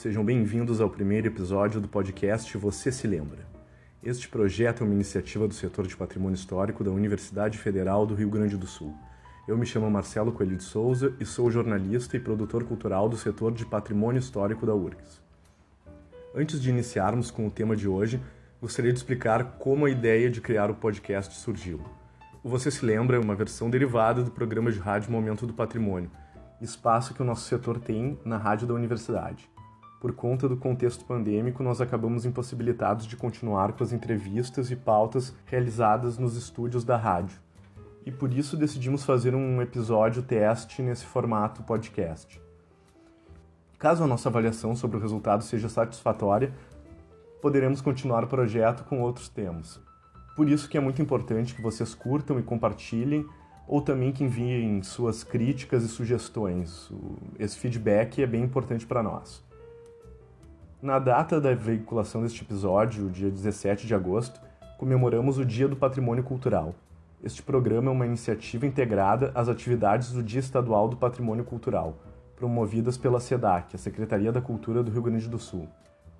Sejam bem-vindos ao primeiro episódio do podcast Você se Lembra. Este projeto é uma iniciativa do setor de patrimônio histórico da Universidade Federal do Rio Grande do Sul. Eu me chamo Marcelo Coelho de Souza e sou jornalista e produtor cultural do setor de patrimônio histórico da URGS. Antes de iniciarmos com o tema de hoje, gostaria de explicar como a ideia de criar o podcast surgiu. O Você se Lembra é uma versão derivada do programa de rádio Momento do Patrimônio, espaço que o nosso setor tem na rádio da universidade. Por conta do contexto pandêmico, nós acabamos impossibilitados de continuar com as entrevistas e pautas realizadas nos estúdios da rádio. E por isso decidimos fazer um episódio teste nesse formato podcast. Caso a nossa avaliação sobre o resultado seja satisfatória, poderemos continuar o projeto com outros temas. Por isso que é muito importante que vocês curtam e compartilhem, ou também que enviem suas críticas e sugestões. Esse feedback é bem importante para nós. Na data da veiculação deste episódio, dia 17 de agosto, comemoramos o Dia do Patrimônio Cultural. Este programa é uma iniciativa integrada às atividades do Dia Estadual do Patrimônio Cultural, promovidas pela SEDAC, a Secretaria da Cultura do Rio Grande do Sul.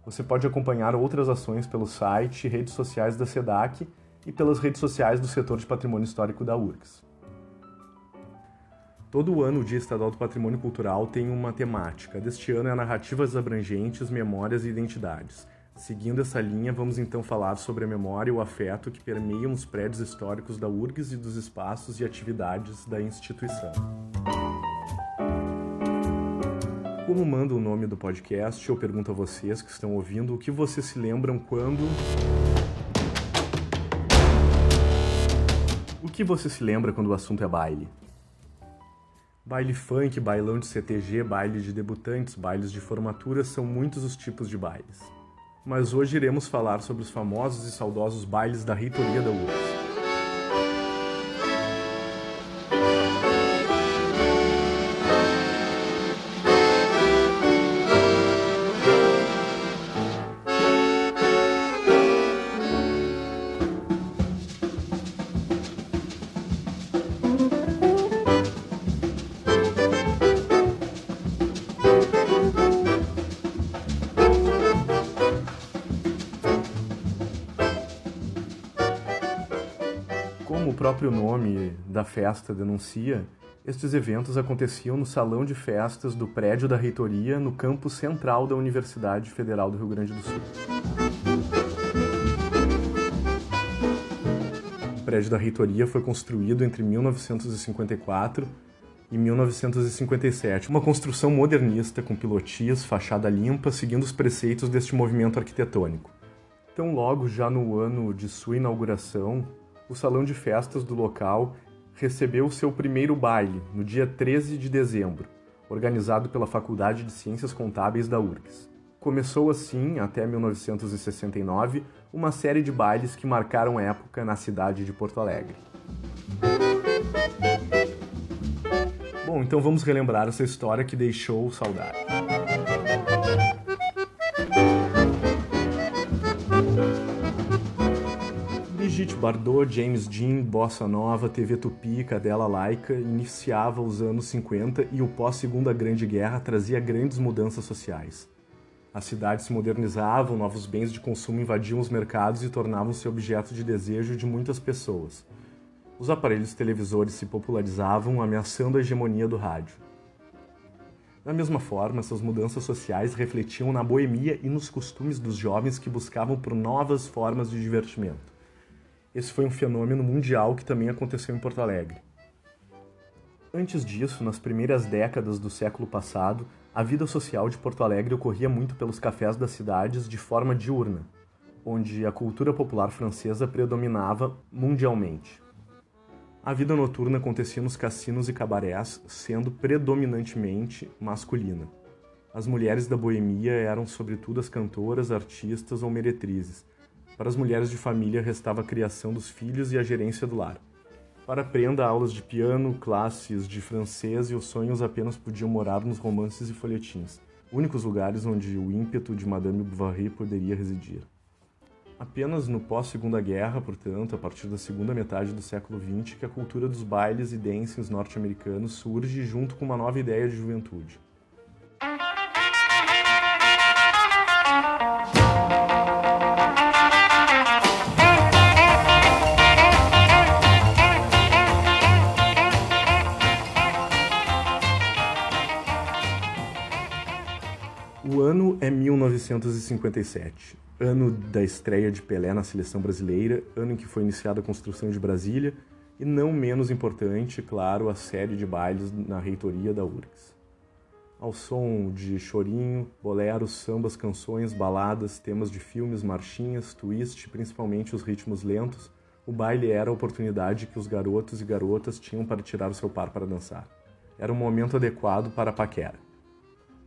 Você pode acompanhar outras ações pelo site e redes sociais da SEDAC e pelas redes sociais do setor de patrimônio histórico da URGS. Todo ano o Dia Estadual do Patrimônio Cultural tem uma temática. Deste ano é narrativas abrangentes, memórias e identidades. Seguindo essa linha, vamos então falar sobre a memória e o afeto que permeiam os prédios históricos da URGS e dos espaços e atividades da instituição. Como manda o nome do podcast, eu pergunto a vocês que estão ouvindo o que vocês se lembram quando que você se lembra quando o assunto é baile? Baile funk, bailão de CTG, baile de debutantes, bailes de formatura são muitos os tipos de bailes. Mas hoje iremos falar sobre os famosos e saudosos bailes da reitoria da URGS. Próprio nome da festa denuncia, estes eventos aconteciam no salão de festas do prédio da reitoria no campus central da Universidade Federal do Rio Grande do Sul. O prédio da reitoria foi construído entre 1954 e 1957, uma construção modernista com pilotis, fachada limpa, seguindo os preceitos deste movimento arquitetônico. Então, logo já no ano de sua inauguração, o salão de festas do local recebeu seu primeiro baile no dia 13 de dezembro, organizado pela Faculdade de Ciências Contábeis da URGS. Começou assim, até 1969, uma série de bailes que marcaram época na cidade de Porto Alegre. Bom, então vamos relembrar essa história que deixou saudade. Brigitte Bardot, James Dean, Bossa Nova, TV Tupi, Cadela Laica iniciava os anos 50 e o pós-Segunda Grande Guerra trazia grandes mudanças sociais. As cidades se modernizavam, novos bens de consumo invadiam os mercados e tornavam-se objeto de desejo de muitas pessoas. Os aparelhos televisores se popularizavam, ameaçando a hegemonia do rádio. Da mesma forma, essas mudanças sociais refletiam na boemia e nos costumes dos jovens que buscavam por novas formas de divertimento. Esse foi um fenômeno mundial que também aconteceu em Porto Alegre. Antes disso, nas primeiras décadas do século passado, a vida social de Porto Alegre ocorria muito pelos cafés das cidades de forma diurna, onde a cultura popular francesa predominava mundialmente. A vida noturna acontecia nos cassinos e cabarés, sendo predominantemente masculina. As mulheres da boemia eram sobretudo as cantoras, artistas ou meretrizes, para as mulheres de família restava a criação dos filhos e a gerência do lar. Para prenda, aulas de piano, classes de francês e os sonhos apenas podiam morar nos romances e folhetins, únicos lugares onde o ímpeto de Madame Bovary poderia residir. Apenas no pós-Segunda Guerra, portanto, a partir da segunda metade do século XX, que a cultura dos bailes e dances norte-americanos surge junto com uma nova ideia de juventude. 1957, ano da estreia de Pelé na seleção brasileira, ano em que foi iniciada a construção de Brasília e, não menos importante, claro, a série de bailes na reitoria da URGS. Ao som de chorinho, boleros, sambas, canções, baladas, temas de filmes, marchinhas, twist, principalmente os ritmos lentos, o baile era a oportunidade que os garotos e garotas tinham para tirar o seu par para dançar. Era um momento adequado para a paquera.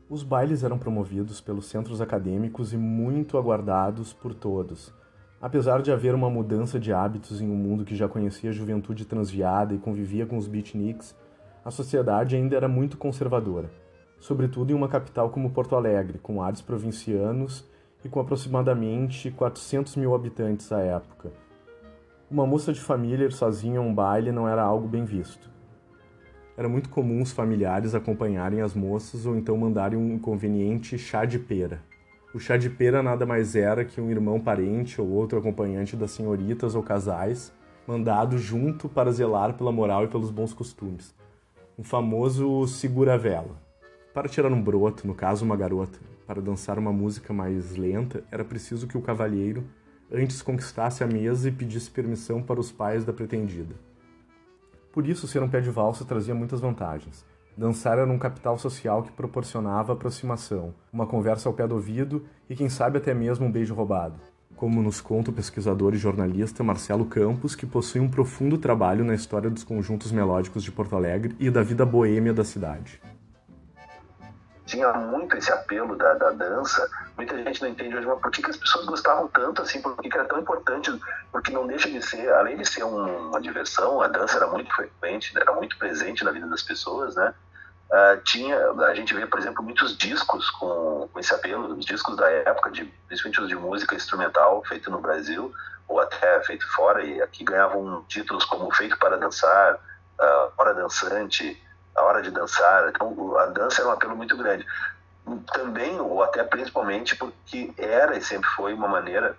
Os bailes eram promovidos pelos centros acadêmicos e muito aguardados por todos. Apesar de haver uma mudança de hábitos em um mundo que já conhecia a juventude transviada e convivia com os beatniks, a sociedade ainda era muito conservadora sobretudo em uma capital como Porto Alegre, com ares provincianos e com aproximadamente 400 mil habitantes à época. Uma moça de família ir sozinha a um baile não era algo bem visto. Era muito comum os familiares acompanharem as moças ou então mandarem um inconveniente chá de pera. O chá de pera nada mais era que um irmão parente ou outro acompanhante das senhoritas ou casais, mandado junto para zelar pela moral e pelos bons costumes. Um famoso segura-vela. Para tirar um broto, no caso uma garota, para dançar uma música mais lenta, era preciso que o cavalheiro antes conquistasse a mesa e pedisse permissão para os pais da pretendida. Por isso, ser um pé de valsa trazia muitas vantagens. Dançar era um capital social que proporcionava aproximação, uma conversa ao pé do ouvido e, quem sabe, até mesmo um beijo roubado. Como nos conta o pesquisador e jornalista Marcelo Campos, que possui um profundo trabalho na história dos conjuntos melódicos de Porto Alegre e da vida boêmia da cidade tinha muito esse apelo da, da dança. Muita gente não entende hoje, mas por que, que as pessoas gostavam tanto assim? Por que, que era tão importante? Porque não deixa de ser, além de ser um, uma diversão, a dança era muito frequente, era muito presente na vida das pessoas, né? Uh, tinha, a gente vê, por exemplo, muitos discos com, com esse apelo, os discos da época, de, principalmente os de música instrumental, feito no Brasil, ou até feito fora, e aqui ganhavam títulos como Feito para Dançar, uh, Hora Dançante, a hora de dançar. Então, a dança é um apelo muito grande. Também, ou até principalmente, porque era e sempre foi uma maneira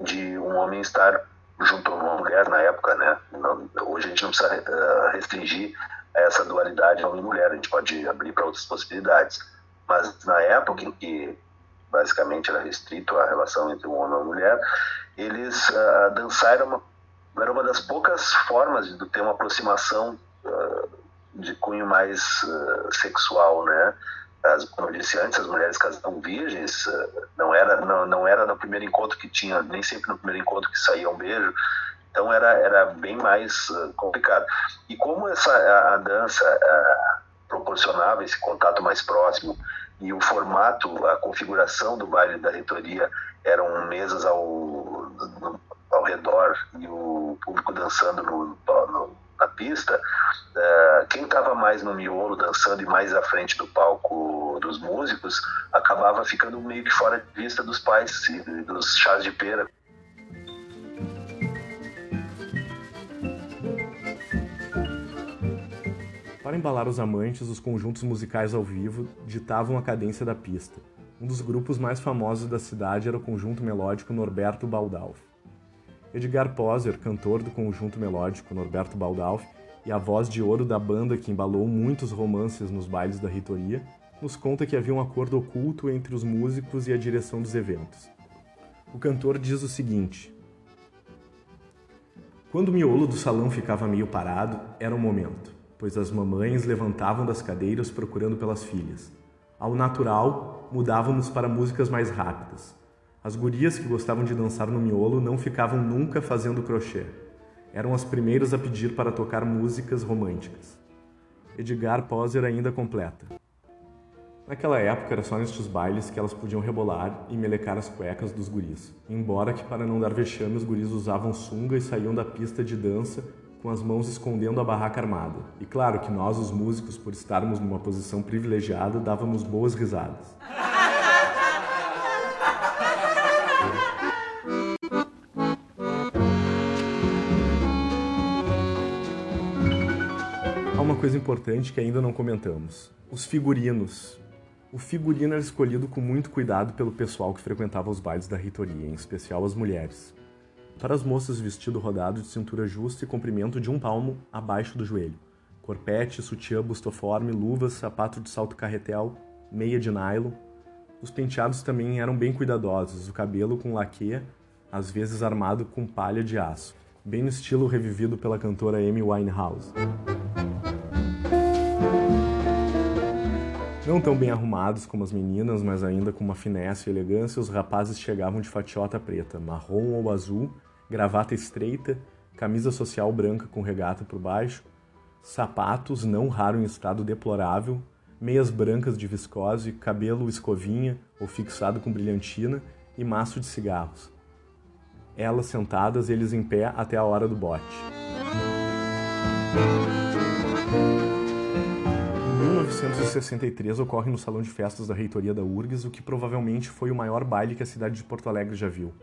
de um homem estar junto a uma mulher na época, né? Não, hoje a gente não precisa eh, restringir essa dualidade homem e mulher, a gente pode abrir para outras possibilidades. Mas na época em que basicamente era restrito a relação entre um homem e uma mulher, eles uh, dançar era uma, era uma das poucas formas de ter uma aproximação uh, de cunho mais uh, sexual, né? As, como eu disse antes, as mulheres casavam virgens, uh, não era não, não era no primeiro encontro que tinha, nem sempre no primeiro encontro que saía um beijo, então era era bem mais uh, complicado. E como essa a, a dança proporcionava esse contato mais próximo e o formato, a configuração do baile da reitoria eram mesas ao, ao redor e o público dançando no, no pista, é, quem estava mais no miolo dançando e mais à frente do palco dos músicos acabava ficando meio que fora de vista dos pais e dos chás de pera. Para embalar os amantes, os conjuntos musicais ao vivo ditavam a cadência da pista. Um dos grupos mais famosos da cidade era o conjunto melódico Norberto Baldalf. Edgar Poser, cantor do conjunto melódico Norberto Baldalf e a voz de ouro da banda que embalou muitos romances nos bailes da reitoria, nos conta que havia um acordo oculto entre os músicos e a direção dos eventos. O cantor diz o seguinte: Quando o miolo do salão ficava meio parado, era o momento, pois as mamães levantavam das cadeiras procurando pelas filhas. Ao natural, mudávamos para músicas mais rápidas, as gurias que gostavam de dançar no miolo não ficavam nunca fazendo crochê. Eram as primeiras a pedir para tocar músicas românticas. Edgar Poser ainda completa. Naquela época era só nestes bailes que elas podiam rebolar e melecar as cuecas dos guris, embora que para não dar vexame os guris usavam sunga e saíam da pista de dança com as mãos escondendo a barraca armada. E claro que nós, os músicos, por estarmos numa posição privilegiada, dávamos boas risadas. Coisa importante que ainda não comentamos: os figurinos. O figurino era escolhido com muito cuidado pelo pessoal que frequentava os bailes da reitoria, em especial as mulheres. Para as moças, vestido rodado de cintura justa e comprimento de um palmo abaixo do joelho. Corpete, sutiã bustoforme, luvas, sapato de salto carretel, meia de nylon. Os penteados também eram bem cuidadosos, o cabelo com laque, às vezes armado com palha de aço, bem no estilo revivido pela cantora Amy Winehouse. Não tão bem arrumados como as meninas, mas ainda com uma finesse e elegância, os rapazes chegavam de fatiota preta, marrom ou azul, gravata estreita, camisa social branca com regata por baixo, sapatos, não raro em estado deplorável, meias brancas de viscose, cabelo escovinha ou fixado com brilhantina e maço de cigarros. Elas sentadas, eles em pé até a hora do bote. 1963 ocorre no salão de festas da reitoria da URGS o que provavelmente foi o maior baile que a cidade de Porto Alegre já viu.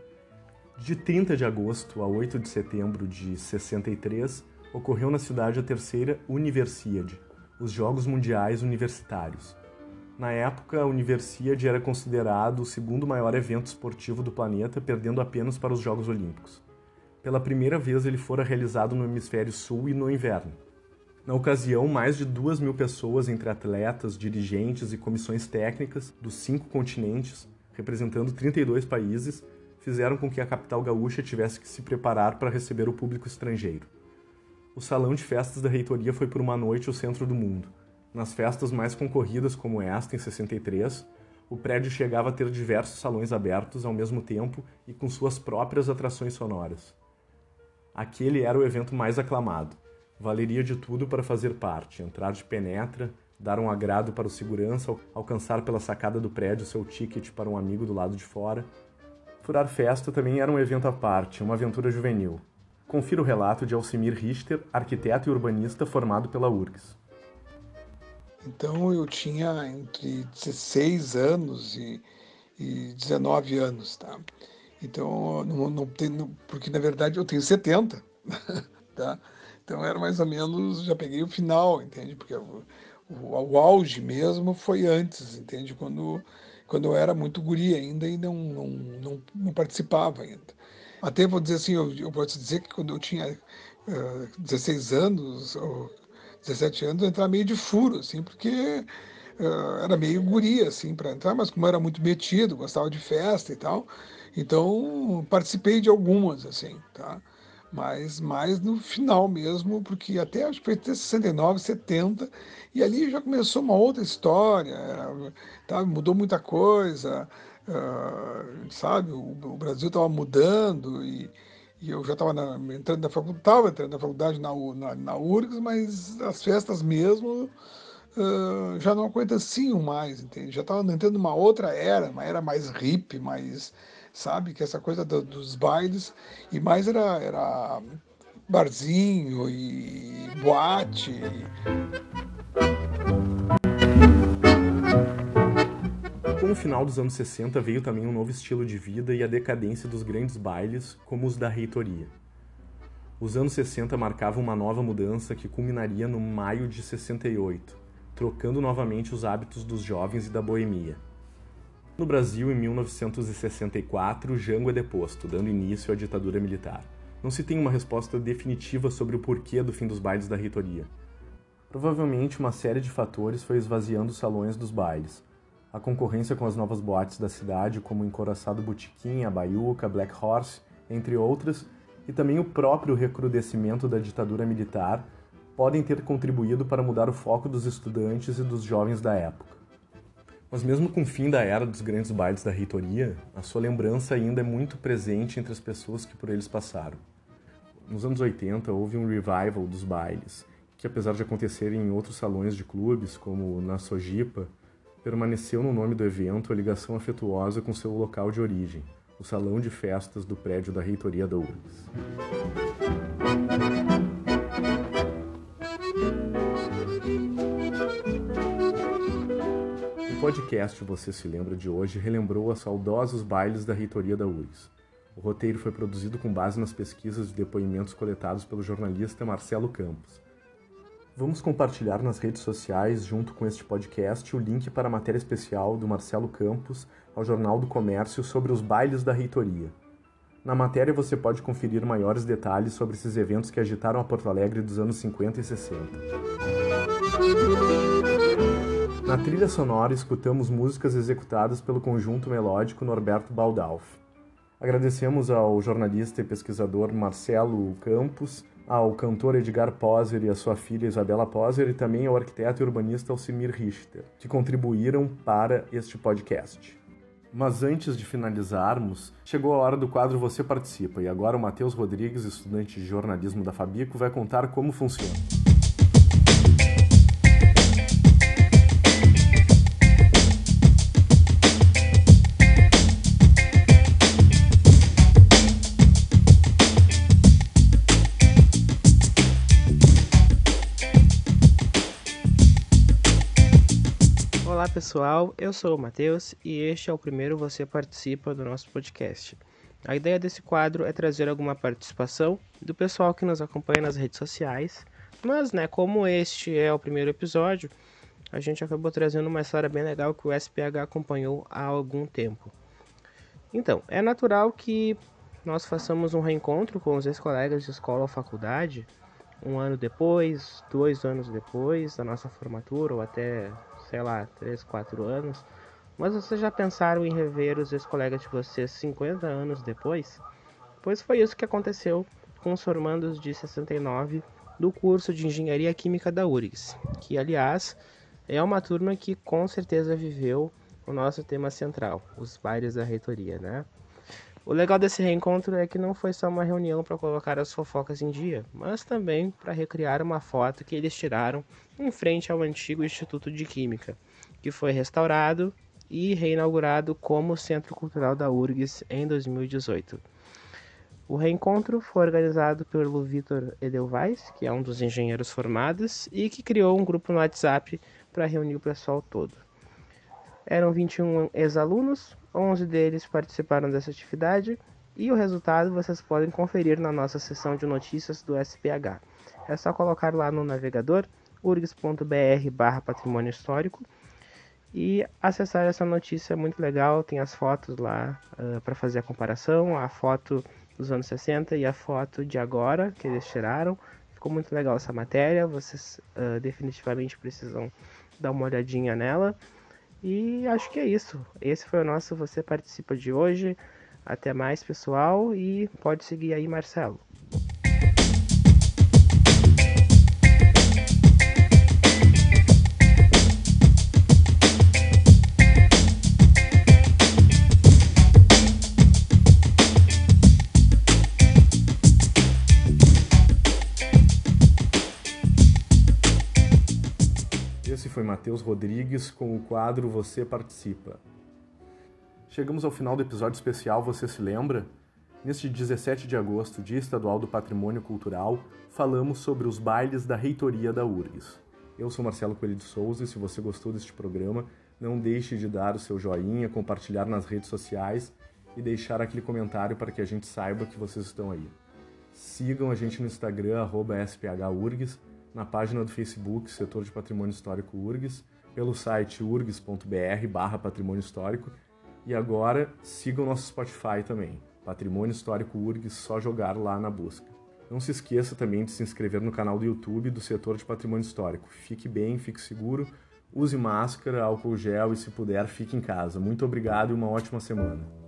De 30 de agosto a 8 de setembro de 63, ocorreu na cidade a terceira Universiade, os Jogos Mundiais Universitários. Na época, a Universiade era considerado o segundo maior evento esportivo do planeta, perdendo apenas para os Jogos Olímpicos. Pela primeira vez, ele fora realizado no hemisfério sul e no inverno. Na ocasião, mais de duas mil pessoas, entre atletas, dirigentes e comissões técnicas dos cinco continentes, representando 32 países, fizeram com que a capital gaúcha tivesse que se preparar para receber o público estrangeiro. O salão de festas da reitoria foi por uma noite o centro do mundo. Nas festas mais concorridas, como esta, em 63, o prédio chegava a ter diversos salões abertos ao mesmo tempo e com suas próprias atrações sonoras. Aquele era o evento mais aclamado Valeria de tudo para fazer parte, entrar de penetra, dar um agrado para o segurança, alcançar pela sacada do prédio seu ticket para um amigo do lado de fora. Furar festa também era um evento à parte, uma aventura juvenil. Confira o relato de Alcimir Richter, arquiteto e urbanista formado pela URGS. Então eu tinha entre 16 anos e, e 19 anos, tá? Então, não, não porque na verdade eu tenho 70, tá? Então era mais ou menos, já peguei o final, entende? Porque o, o, o auge mesmo foi antes, entende? Quando, quando eu era muito guri ainda e não, não, não, não participava ainda. Até vou dizer assim, eu, eu posso dizer que quando eu tinha uh, 16 anos ou 17 anos, eu entrava meio de furo, assim, porque uh, era meio guri, assim, para entrar, mas como era muito metido, gostava de festa e tal, então participei de algumas, assim, tá? Mas mais no final mesmo, porque até acho que foi até 69, 70, e ali já começou uma outra história, tá? mudou muita coisa, uh, sabe? O, o Brasil estava mudando e, e, eu já estava entrando na faculdade, entrando na faculdade na, na, na URGS, mas as festas mesmo uh, já não aconteciam mais, entende? Já estava entrando numa outra era, uma era mais hippie, mais sabe? Que essa coisa do, dos bailes, e mais era, era barzinho e boate. Com o final dos anos 60 veio também um novo estilo de vida e a decadência dos grandes bailes, como os da reitoria. Os anos 60 marcavam uma nova mudança que culminaria no maio de 68, trocando novamente os hábitos dos jovens e da boemia. No Brasil, em 1964, Jango é deposto, dando início à ditadura militar. Não se tem uma resposta definitiva sobre o porquê do fim dos bailes da reitoria. Provavelmente uma série de fatores foi esvaziando os salões dos bailes. A concorrência com as novas boates da cidade, como o Encoraçado Botequim, a Baiuca, Black Horse, entre outras, e também o próprio recrudescimento da ditadura militar, podem ter contribuído para mudar o foco dos estudantes e dos jovens da época. Mas mesmo com o fim da era dos grandes bailes da reitoria, a sua lembrança ainda é muito presente entre as pessoas que por eles passaram. Nos anos 80 houve um revival dos bailes, que apesar de acontecerem em outros salões de clubes, como na Sojipa, permaneceu no nome do evento a ligação afetuosa com seu local de origem, o salão de festas do prédio da reitoria da URGS. Podcast Você Se Lembra de hoje relembrou os saudosos bailes da reitoria da URGS. O roteiro foi produzido com base nas pesquisas de depoimentos coletados pelo jornalista Marcelo Campos. Vamos compartilhar nas redes sociais, junto com este podcast, o link para a matéria especial do Marcelo Campos ao Jornal do Comércio sobre os bailes da reitoria. Na matéria você pode conferir maiores detalhes sobre esses eventos que agitaram a Porto Alegre dos anos 50 e 60. Na trilha sonora, escutamos músicas executadas pelo conjunto melódico Norberto Baldalf. Agradecemos ao jornalista e pesquisador Marcelo Campos, ao cantor Edgar Poser e a sua filha Isabela Poser e também ao arquiteto e urbanista Alcimir Richter, que contribuíram para este podcast. Mas antes de finalizarmos, chegou a hora do quadro Você Participa e agora o Matheus Rodrigues, estudante de jornalismo da Fabico, vai contar como funciona. Pessoal, eu sou o Matheus e este é o primeiro Você Participa do nosso podcast. A ideia desse quadro é trazer alguma participação do pessoal que nos acompanha nas redes sociais, mas né, como este é o primeiro episódio, a gente acabou trazendo uma história bem legal que o SPH acompanhou há algum tempo. Então, é natural que nós façamos um reencontro com os ex-colegas de escola ou faculdade um ano depois, dois anos depois da nossa formatura, ou até sei lá, 3, 4 anos, mas vocês já pensaram em rever os ex-colegas de vocês 50 anos depois? Pois foi isso que aconteceu com os formandos de 69 do curso de Engenharia Química da URGS, que aliás é uma turma que com certeza viveu o nosso tema central, os bailes da reitoria, né? O legal desse reencontro é que não foi só uma reunião para colocar as fofocas em dia, mas também para recriar uma foto que eles tiraram em frente ao antigo Instituto de Química, que foi restaurado e reinaugurado como Centro Cultural da URGS em 2018. O reencontro foi organizado pelo Vitor Edelweiss, que é um dos engenheiros formados, e que criou um grupo no WhatsApp para reunir o pessoal todo. Eram 21 ex-alunos, 11 deles participaram dessa atividade e o resultado vocês podem conferir na nossa seção de notícias do SPH. É só colocar lá no navegador urgs.br barra patrimônio histórico e acessar essa notícia é muito legal, tem as fotos lá uh, para fazer a comparação, a foto dos anos 60 e a foto de agora que eles tiraram. Ficou muito legal essa matéria, vocês uh, definitivamente precisam dar uma olhadinha nela. E acho que é isso. Esse foi o nosso Você Participa de hoje. Até mais, pessoal, e pode seguir aí, Marcelo. Foi Matheus Rodrigues com o quadro Você Participa. Chegamos ao final do episódio especial Você Se Lembra? Neste 17 de agosto, Dia Estadual do Patrimônio Cultural, falamos sobre os bailes da reitoria da URGS. Eu sou Marcelo Coelho de Souza e se você gostou deste programa, não deixe de dar o seu joinha, compartilhar nas redes sociais e deixar aquele comentário para que a gente saiba que vocês estão aí. Sigam a gente no Instagram, SPHURGS, na página do Facebook Setor de Patrimônio Histórico URGS, pelo site urgs.br barra patrimônio histórico e agora sigam o nosso Spotify também, Patrimônio Histórico URGS, só jogar lá na busca. Não se esqueça também de se inscrever no canal do YouTube do Setor de Patrimônio Histórico. Fique bem, fique seguro, use máscara, álcool gel e se puder, fique em casa. Muito obrigado e uma ótima semana.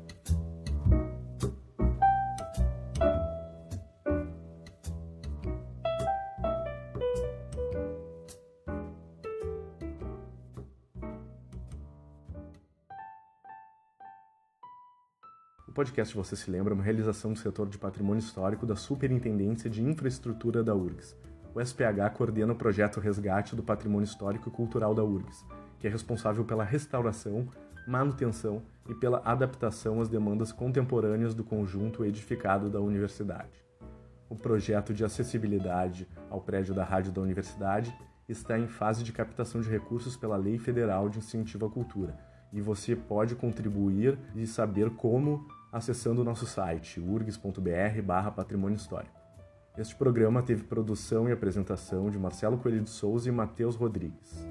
Podcast Você Se Lembra é uma realização do setor de patrimônio histórico da Superintendência de Infraestrutura da URGS. O SPH coordena o projeto Resgate do Patrimônio Histórico e Cultural da URGS, que é responsável pela restauração, manutenção e pela adaptação às demandas contemporâneas do conjunto edificado da universidade. O projeto de acessibilidade ao prédio da rádio da universidade está em fase de captação de recursos pela Lei Federal de Incentivo à Cultura, e você pode contribuir e saber como acessando o nosso site urgs.br patrimônio histórico. Este programa teve produção e apresentação de Marcelo Coelho de Souza e Matheus Rodrigues.